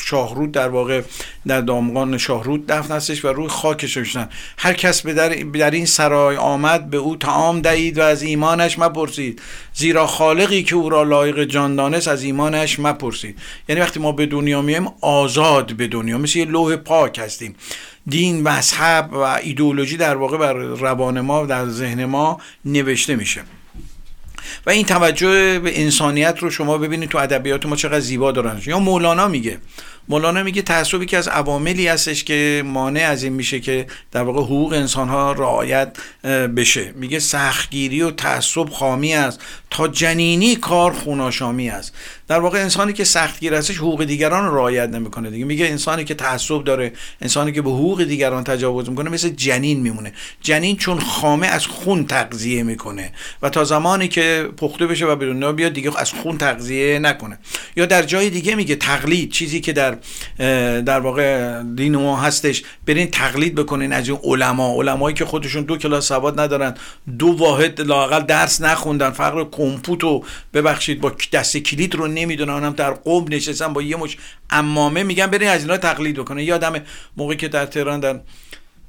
شاهرود در واقع در دامغان شاهرود دفن هستش و روی خاکش نوشتن هر کس به در, در این سرای آمد به او تعام دهید و از ایمانش مپرسید. زیرا خالقی که او را لایق جان دانست از ایمانش مپرسید. یعنی وقتی ما به دنیا میایم آزاد به دنیا مثل یه لوح پاک هستیم. دین مذهب و ایدئولوژی در واقع بر روان ما و در ذهن ما نوشته میشه. و این توجه به انسانیت رو شما ببینید تو ادبیات ما چقدر زیبا دارن. یا مولانا میگه. مولانا میگه تعصبی که از عواملی هستش که مانع از این میشه که در واقع حقوق انسان ها رعایت بشه. میگه سختگیری و تعصب خامی است. تا جنینی کار خوناشامی است. در واقع انسانی که سختگیر هستش حقوق دیگران رو رعایت نمی‌کنه دیگه. میگه انسانی که تعصب داره انسانی که به حقوق دیگران تجاوز می‌کنه مثل جنین میمونه. جنین چون خامه از خون تغذیه می‌کنه و تا زمانی که پخته بشه و بیرون بیاد دیگه از خون تغذیه نکنه. یا در جای دیگه میگه تقلید چیزی که در در واقع دین ما هستش برین تقلید بکنین از این علما. علمایی که خودشون دو کلاس سواد ندارن دو واحد لاقل درس نخوندن. فقط کمپوت ببخشید با دست کلید رو نمی‌دونن اونم در قوم نشستن با یه مش امامه میگن برین از اینا تقلید بکنه. یادم موقعی که در تهران در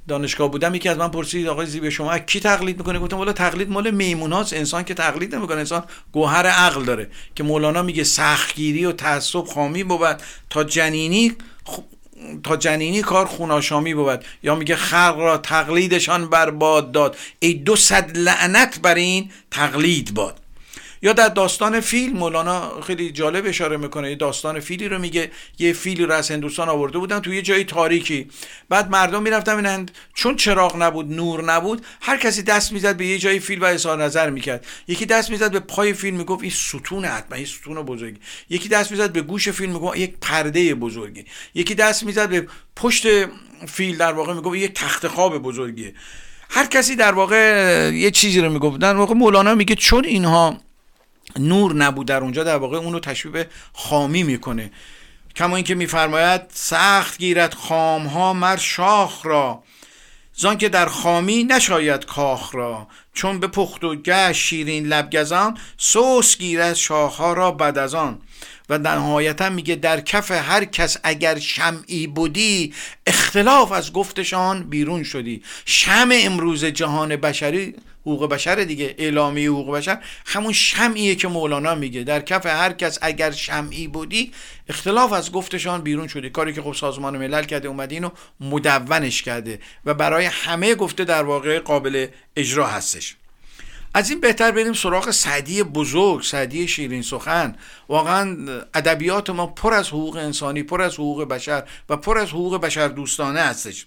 دانشگاه بودم یکی از من پرسید آقای زیبه شما کی تقلید می‌کنه گفتم والا تقلید مال میموناست انسان که تقلید نمی‌کنه انسان گوهر عقل داره که مولانا میگه سختگیری و تعصب خامی بود تا جنینی تا جنینی کار خوناشامی بود. یا میگه خلق را تقلیدشان برباد داد. ای دو صد لعنت بر این تقلید باد. یا در داستان فیل مولانا خیلی جالب اشاره می‌کنه. یه داستان فیلی رو میگه یه فیلی رو از هندوستان آورده بودن توی یه جایی تاریکی. بعد مردم می‌رفتن ببینن چون چراغ نبود نور نبود هر کسی دست می‌زد به یه جای فیل و اظهار نظر می‌کرد. یکی دست می‌زد به پای فیل می‌گفت این ستون حتما این ستون بزرگی. یکی دست می‌زد به گوش فیل می‌گفت یک پرده بزرگی. یکی دست می‌زد به پشت فیل در واقع می‌گفت یک تخت خواب بزرگیه هر کسی در واقع یه چیزی رو می‌گفت. واقع مولانا میگه چون اینها نور نبود در اونجا در واقع اونو تشبیه به خامی می‌کنه. کما اینکه میفرماید سخت گیرد خام ها مر شاخ را. زان که در خامی نشاید کاخ را. چون به پخت و گشت شیرین لبگزان سوس گیرد ها را بعد از آن. و نهایتا میگه در کف هر کس اگر شمعی بودی اختلاف از گفتشان بیرون شدی. شمع امروز جهان بشری حقوق بشر دیگه اعلامیه حقوق بشر همون شمعیه که مولانا میگه. در کف هر کس اگر شمعی بودی اختلاف از گفتشان بیرون شده. کاری که خب سازمان ملل کرده اومده اینو مدونش کرده و برای همه گفته در واقع قابل اجرا هستش. از این بهتر بریم سراغ سعدی بزرگ سعدی شیرین سخن. واقعا ادبیات ما پر از حقوق انسانی پر از حقوق بشر و پر از حقوق بشر دوستانه هستش.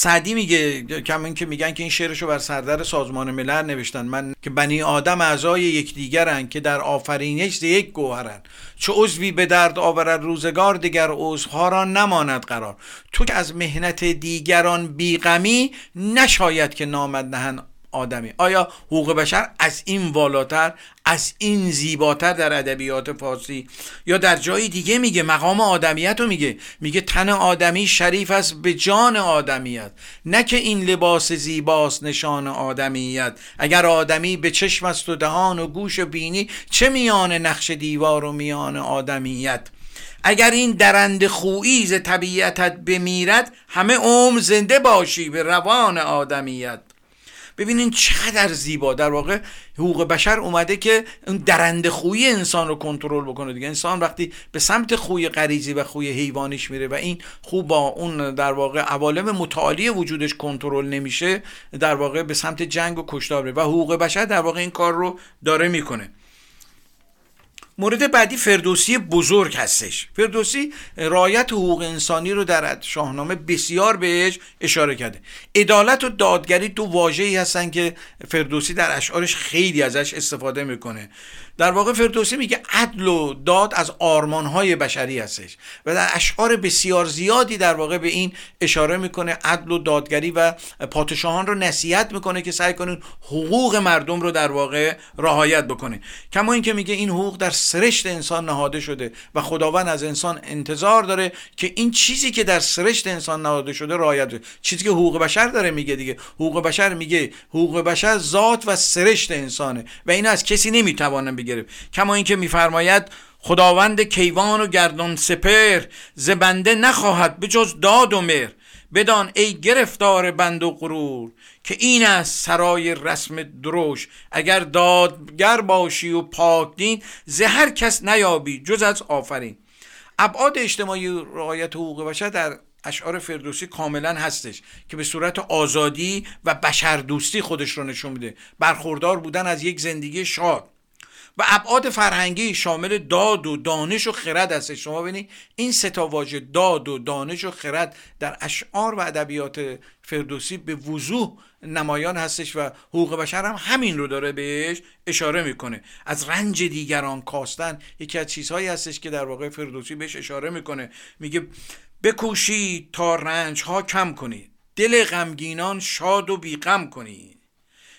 سعدی میگه کم که میگن که این شعرشو بر سردر سازمان ملل نوشتن. من که بنی آدم اعضای یکدیگرن که در آفرینش یک گوهرن. چه عضوی به درد آورد روزگار دیگر عضوها را نماند قرار. تو که از مهنت دیگران بیغمی نشاید که نامد نهن آدمی. آیا حقوق بشر از این والاتر از این زیباتر در ادبیات فارسی؟ یا در جای دیگه میگه مقام آدمیت رو میگه؟ میگه تن آدمی شریف است به جان آدمیت. نه که این لباس زیباست نشان آدمیت. اگر آدمی به چشم است و دهان و گوش و بینی چه میان نقش دیوار و میان آدمیت؟ اگر این درند خویی ز طبیعتت بمیرد همه عمر زنده باشی به روان آدمیت. ببینین چقدر زیبا. در واقع حقوق بشر اومده که اون درنده خویی انسان رو کنترل بکنه دیگه. انسان وقتی به سمت خوی غریزی و خوی حیوانیش میره و این خوب با اون در واقع عوالم متعالی وجودش کنترل نمیشه در واقع به سمت جنگ و کشتار میره. و حقوق بشر در واقع این کار رو داره می‌کنه. مورد بعدی فردوسی بزرگ هستش. فردوسی رایت حقوق انسانی رو در شاهنامه بسیار بهش اشاره کرده. عدالت و دادگری دو واژه‌ای هستن که فردوسی در اشعارش خیلی ازش استفاده می‌کنه. در واقع فردوسی میگه عدل و داد از آرمانهای بشری هستش و در اشعار بسیار زیادی در واقع به این اشاره می‌کنه عدل و دادگری و پادشاهان رو نصیحت می‌کنه که سعی کنین حقوق مردم رو در واقع رعایت بکنه. کما اینکه میگه این حقوق در سرشت انسان نهاده شده و خداوند از انسان انتظار داره که این چیزی که در سرشت انسان نهاده شده رعایت بکنه چیزی که حقوق بشر داره میگه دیگه. حقوق بشر میگه حقوق بشر ذات و سرشت انسانه و این از کسی نمی‌توانه گرفت. کما اینکه میفرماید خداوند کیوان و گردان سپر ز بنده نخواهد به جز داد و مر بدان ای گرفتار بند و غرور که این است سرای رسم دروش. اگر دادگر باشی و پاک دین ز هر کس نیابی جز از آفرین. ابعاد اجتماعی رعایت حقوق بشر در اشعار فردوسی کاملا هستش که به صورت آزادی و بشردوستی خودش رو نشون میده. برخوردار بودن از یک زندگی شاد. و ابعاد فرهنگی شامل داد و دانش و خرد هست شما ببینید این ستا واژه داد و دانش و خرد در اشعار و ادبیات فردوسی به وضوح نمایان هستش و حقوق بشر هم همین رو داره بهش اشاره می‌کنه. از رنج دیگران کاستن یکی از چیزهایی هستش که در واقع فردوسی بهش اشاره می‌کنه. میگه بکوشید تا رنج ها کم کنید. دل غمگینان شاد و بیغم کنید.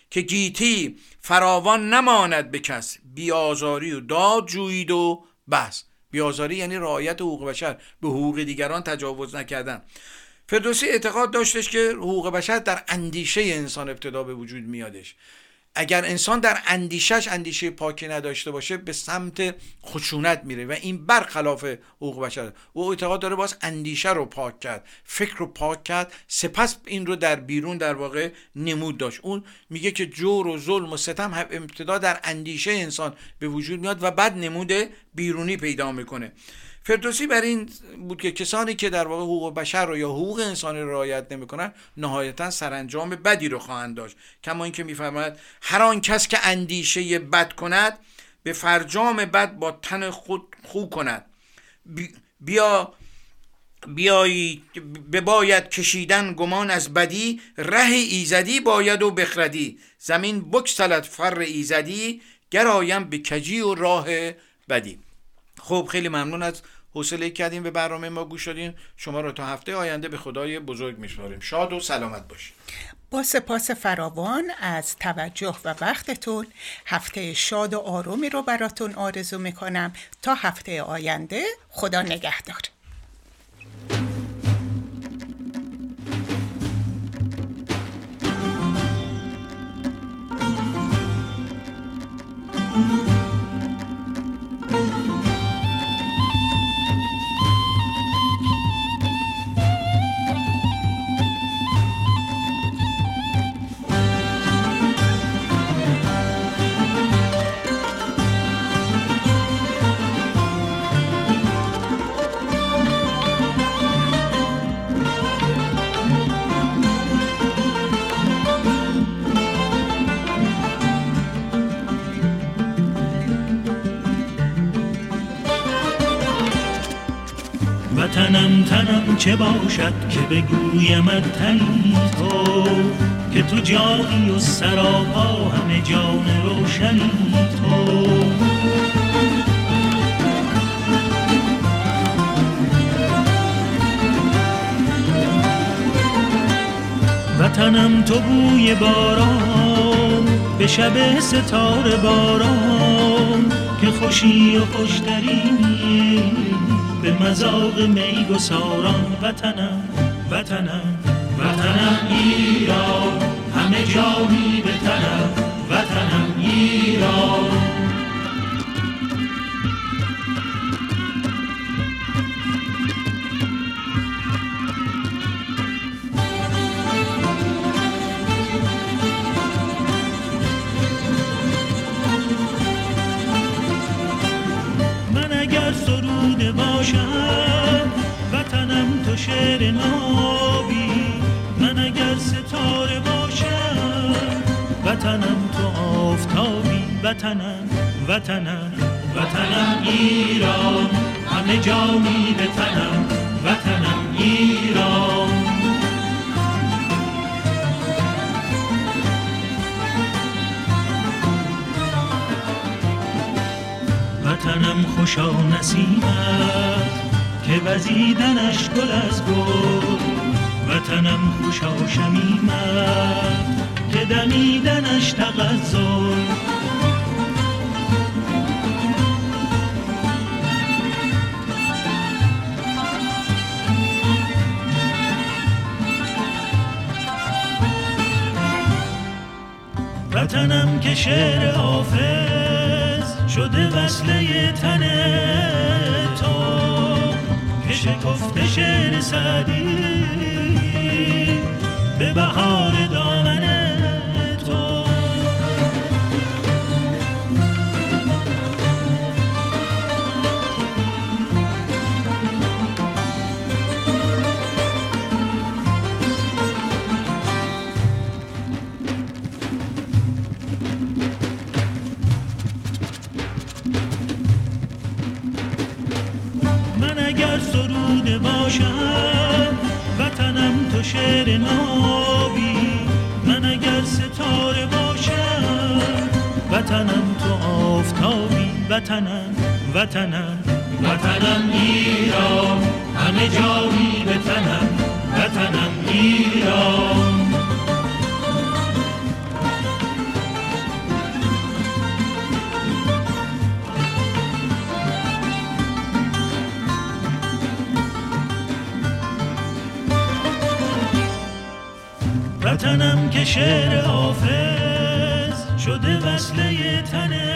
که گیتی فراوان نماند به کس. بیازاری و داد جویید و بس. بیازاری یعنی رعایت حقوق بشر. به حقوق دیگران تجاوز نکردن. فردوسی اعتقاد داشتش که حقوق بشر در اندیشه انسان ابتدا به وجود میادش. اگر انسان در اندیشش اندیشه پاکی نداشته باشه به سمت خشونت میره و این برخلاف حقوق بشر. او اعتقاد داره باز اندیشه رو پاک کرد فکر رو پاک کرد سپس این رو در بیرون در واقع نمود داشت. اون میگه که جور و ظلم و ستم ابتدا در اندیشه انسان به وجود میاد و بعد نمود بیرونی پیدا می‌کنه. فردوسی بر این بود که کسانی که در واقع حقوق بشر رو یا حقوق انسانی رو رعایت نمی‌کنن نهایتا سرانجام بدی رو خواهند داشت. کما اینکه میفرماید هر آن کس که اندیشه بد کند به فرجام بد با تن خود خو کند. بیا بیایی باید کشیدن گمان از بدی ره ایزدی باید و بخردی. زمین بکسلت فر ایزدی گرایم به کجی و راه بدی. خب خیلی ممنون از حوصله کردیم به برنامه ما گوش دادین. شما رو تا هفته آینده به خدای بزرگ میسپاریم. شاد و سلامت باشید. با سپاس فراوان از توجه و وقتتون هفته شاد و آرومی رو براتون آرزو می‌کنم. تا هفته آینده خدا نگهدار. چه باشد که بگویم تنی تو که تو جایی و سراپا همه جان روشنی تو. وطنم تو بوی باران به شب ستاره باران که خوشی و خوشترینی به مذاق می گساران وطنم وطنم وطنم ایران. همه جانی به تنم وطنم ایران. شعر نابی من اگر ستاره باشم وطنم تو آفتابی وطنم وطنم وطنم ایران. همه جانی به تنم وطنم ایران. وطنم خوشا نسیمت که وزیدنش گل از گل. وطنم خوشا شمیمت که دمیدنش تغزل وطنم که شعر حافظ شده وصله تن تو که شکفته شعر سعدی به بهار دامن سروده باشم وطنم تو شعر نابی. من اگر ستاره باشم وطنم تو آفتابی. وطنم وطنم وطنم ایران. همه جایی بتنم وطنم ایران. شعر حافظ شده وصله تن